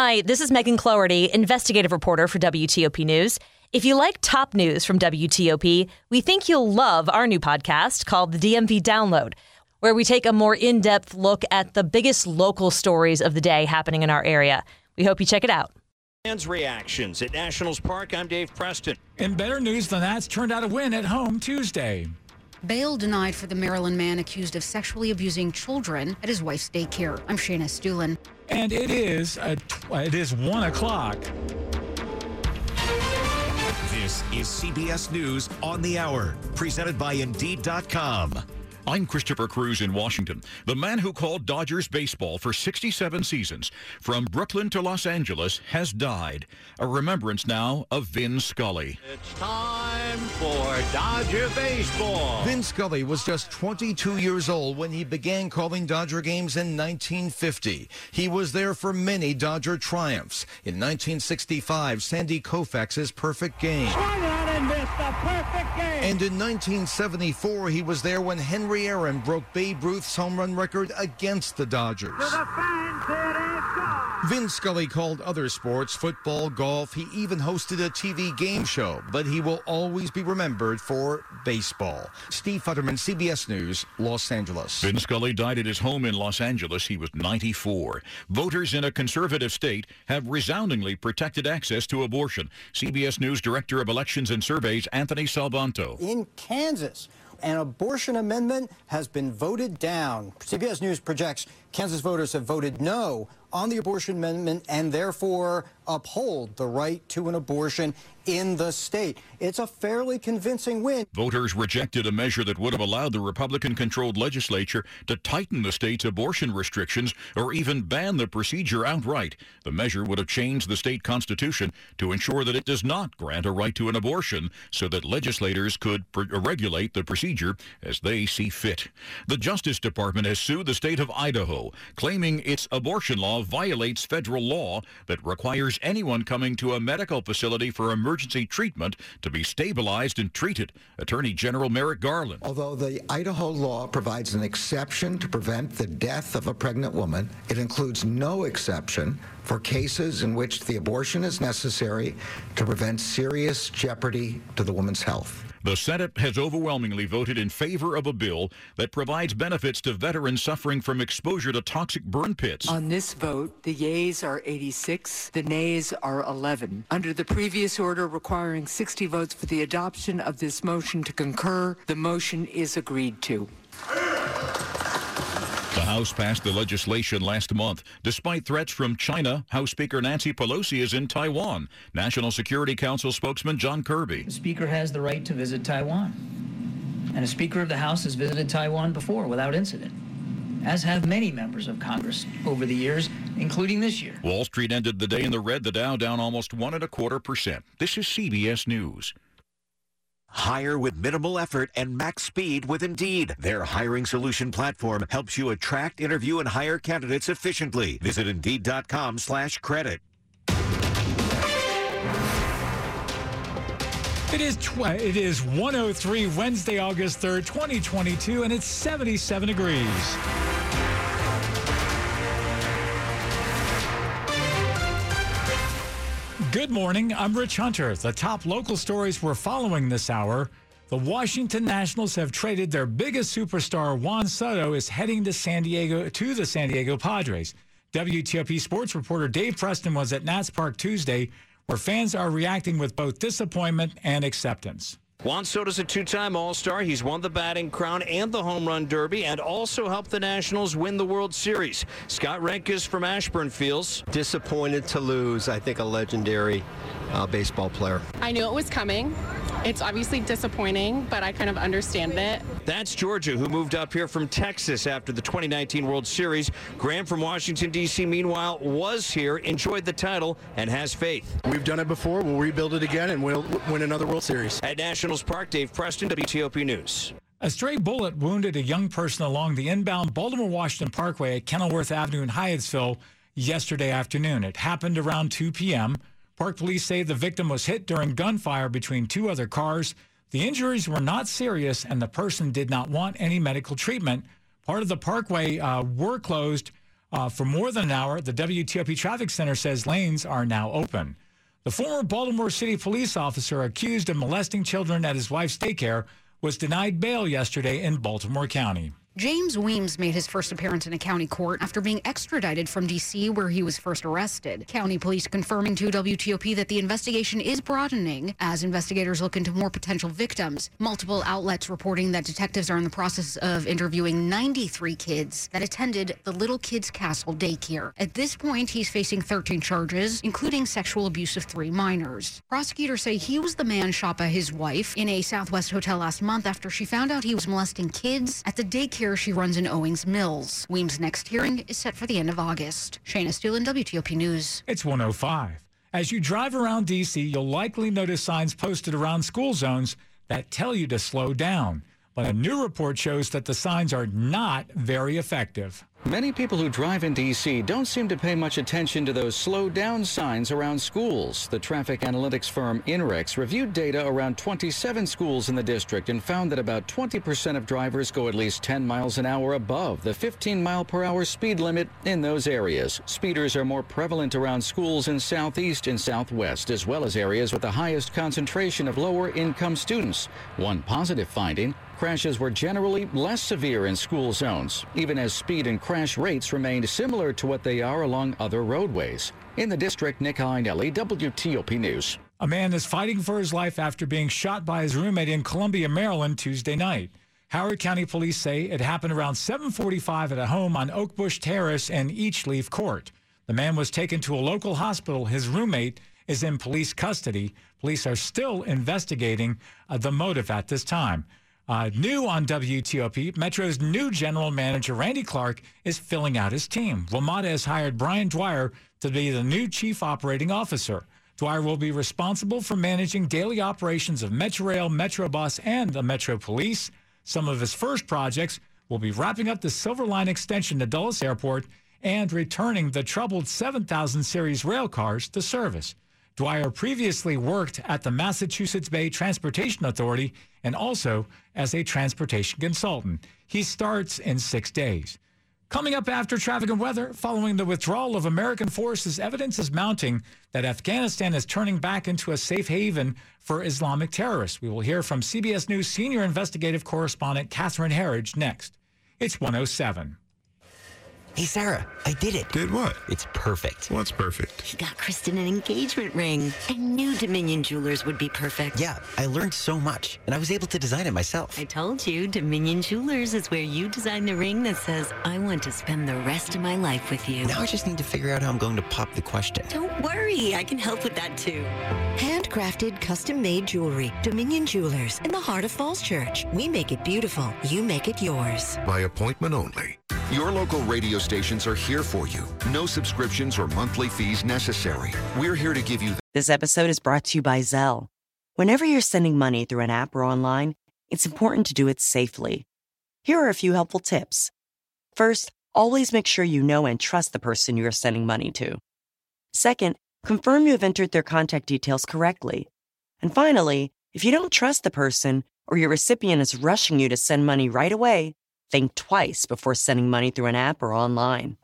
Hi, this is Megan Cloherty, investigative reporter for WTOP News. If you like top news from WTOP, we think you'll love our new podcast called the DMV Download, where we take a more in depth look at the biggest local stories of the day happening in our area. We hope you check it out. Fans' reactions at Nationals Park. I'm Dave Preston. In better news, the Nats turned out a win at home Tuesday. Bail denied for the Maryland man accused of sexually abusing children at his wife's daycare. I'm Shayna Estulin. And it is a tw- it is one o'clock. This is CBS News on the Hour, presented by Indeed.com. I'm Christopher Cruz in Washington, the man who called Dodgers baseball for 67 seasons, from Brooklyn to Los Angeles, has died. A remembrance now of Vin Scully. It's time for Dodger Baseball. Vin Scully was just 22 years old when he began calling Dodger games in 1950. He was there for many Dodger triumphs. In 1965, Sandy Koufax's perfect game. And in 1974, he was there when Henry Aaron broke Babe Ruth's home run record against the Dodgers. Vin Scully called other sports, football, golf. He even hosted a TV game show, but he will always be remembered for baseball. Steve Futterman, CBS News, Los Angeles. Vin Scully died at his home in Los Angeles. He was 94. Voters in a conservative state have resoundingly protected access to abortion. CBS News Director of Elections and Surveys, Anthony Salvanto. in Kansas. An abortion amendment has been voted down. CBS News projects Kansas voters have voted no on the abortion amendment and therefore uphold the right to an abortion in the state. It's a fairly convincing win. Voters rejected a measure that would have allowed the Republican controlled legislature to tighten the state's abortion restrictions or even ban the procedure outright. The measure would have changed the state constitution to ensure that it does not grant a right to an abortion so that legislators could pr- uh, regulate the procedure as they see fit. The Justice Department has sued the state of Idaho, claiming its abortion law violates federal law that requires anyone coming to a medical facility for emergency treatment to be stabilized and treated. Attorney General Merrick Garland. Although the Idaho law provides an exception to prevent the death of a pregnant woman, it includes no exception for cases in which the abortion is necessary to prevent serious jeopardy to the woman's health. The Senate has overwhelmingly voted in favor of a bill that provides benefits to veterans suffering from exposure to toxic burn pits. On this vote, the yeas are 86, the nays are 11. Under the previous order requiring 60 votes for the adoption of this motion to concur, the motion is agreed to. House passed the legislation last month. Despite threats from China, House Speaker Nancy Pelosi is in Taiwan. National Security Council spokesman John Kirby. The Speaker has the right to visit Taiwan. And a Speaker of the House has visited Taiwan before without incident, as have many members of Congress over the years, including this year. Wall Street ended the day in the red, the Dow down almost one and a quarter percent. This is CBS News. Hire with minimal effort and max speed with Indeed. Their hiring solution platform helps you attract, interview, and hire candidates efficiently. Visit Indeed.com slash credit. It is tw- it is 103 Wednesday, August 3rd, 2022, and it's 77 degrees. Good morning. I'm Rich Hunter. The top local stories we're following this hour. The Washington Nationals have traded their biggest superstar, Juan Soto, is heading to San Diego to the San Diego Padres. WTOP sports reporter Dave Preston was at Nats Park Tuesday, where fans are reacting with both disappointment and acceptance. Juan Soto's a two-time All-Star. He's won the batting crown and the home run derby and also helped the Nationals win the World Series. Scott Renkes from Ashburn feels disappointed to lose, I think, a legendary uh, baseball player. I knew it was coming. It's obviously disappointing, but I kind of understand it. That's Georgia, who moved up here from Texas after the 2019 World Series. Graham from Washington, D.C., meanwhile, was here, enjoyed the title, and has faith. We've done it before. We'll rebuild it again and we'll win another World Series. At Nationals Park, Dave Preston, WTOP News. A stray bullet wounded a young person along the inbound Baltimore Washington Parkway at Kenilworth Avenue in Hyattsville yesterday afternoon. It happened around 2 p.m. Park police say the victim was hit during gunfire between two other cars. The injuries were not serious, and the person did not want any medical treatment. Part of the parkway uh, were closed Uh, for more than an hour, the WTOP Traffic Center says lanes are now open. The former Baltimore City police officer accused of molesting children at his wife's daycare was denied bail yesterday in Baltimore County. James Weems made his first appearance in a county court after being extradited from D.C., where he was first arrested. County police confirming to WTOP that the investigation is broadening as investigators look into more potential victims. Multiple outlets reporting that detectives are in the process of interviewing 93 kids that attended the Little Kids Castle daycare. At this point, he's facing 13 charges, including sexual abuse of three minors. Prosecutors say he was the man shot by his wife in a Southwest hotel last month after she found out he was molesting kids at the daycare she runs in Owings Mills. Weems' next hearing is set for the end of August. Shayna Estulin, WTOP News. It's 105. As you drive around D.C., you'll likely notice signs posted around school zones that tell you to slow down. But a new report shows that the signs are not very effective. Many people who drive in D.C. don't seem to pay much attention to those slow down signs around schools. The traffic analytics firm INRIX reviewed data around 27 schools in the district and found that about 20% of drivers go at least 10 miles an hour above the 15 mile per hour speed limit in those areas. Speeders are more prevalent around schools in southeast and southwest, as well as areas with the highest concentration of lower income students. One positive finding crashes were generally less severe in school zones, even as speed and crash rates remained similar to what they are along other roadways. In the district, Nick Iannelli, WTOP News. A man is fighting for his life after being shot by his roommate in Columbia, Maryland, Tuesday night. Howard County police say it happened around 7:45 at a home on Oakbush Terrace and Eachleaf Court. The man was taken to a local hospital. His roommate is in police custody. Police are still investigating uh, the motive at this time. Uh, new on WTOP, Metro's new general manager, Randy Clark, is filling out his team. WMATA has hired Brian Dwyer to be the new chief operating officer. Dwyer will be responsible for managing daily operations of Metrorail, Metrobus, and the Metro Police. Some of his first projects will be wrapping up the Silver Line extension to Dulles Airport and returning the troubled 7000 series rail cars to service. Dwyer previously worked at the Massachusetts Bay Transportation Authority and also as a transportation consultant. He starts in six days. Coming up after traffic and weather, following the withdrawal of American forces, evidence is mounting that Afghanistan is turning back into a safe haven for Islamic terrorists. We will hear from CBS News senior investigative correspondent Catherine Herridge next. It's 107. Hey, Sarah, I did it. Did what? It's perfect. What's perfect? He got Kristen an engagement ring. I knew Dominion Jewelers would be perfect. Yeah, I learned so much, and I was able to design it myself. I told you, Dominion Jewelers is where you design the ring that says, I want to spend the rest of my life with you. Now I just need to figure out how I'm going to pop the question. Don't worry, I can help with that too. Handcrafted, custom made jewelry. Dominion Jewelers in the heart of Falls Church. We make it beautiful. You make it yours. By appointment only. Your local radio stations are here for you. No subscriptions or monthly fees necessary. We're here to give you. This episode is brought to you by Zelle. Whenever you're sending money through an app or online, it's important to do it safely. Here are a few helpful tips. First, always make sure you know and trust the person you are sending money to. Second, confirm you have entered their contact details correctly. And finally, if you don't trust the person or your recipient is rushing you to send money right away, think twice before sending money through an app or online.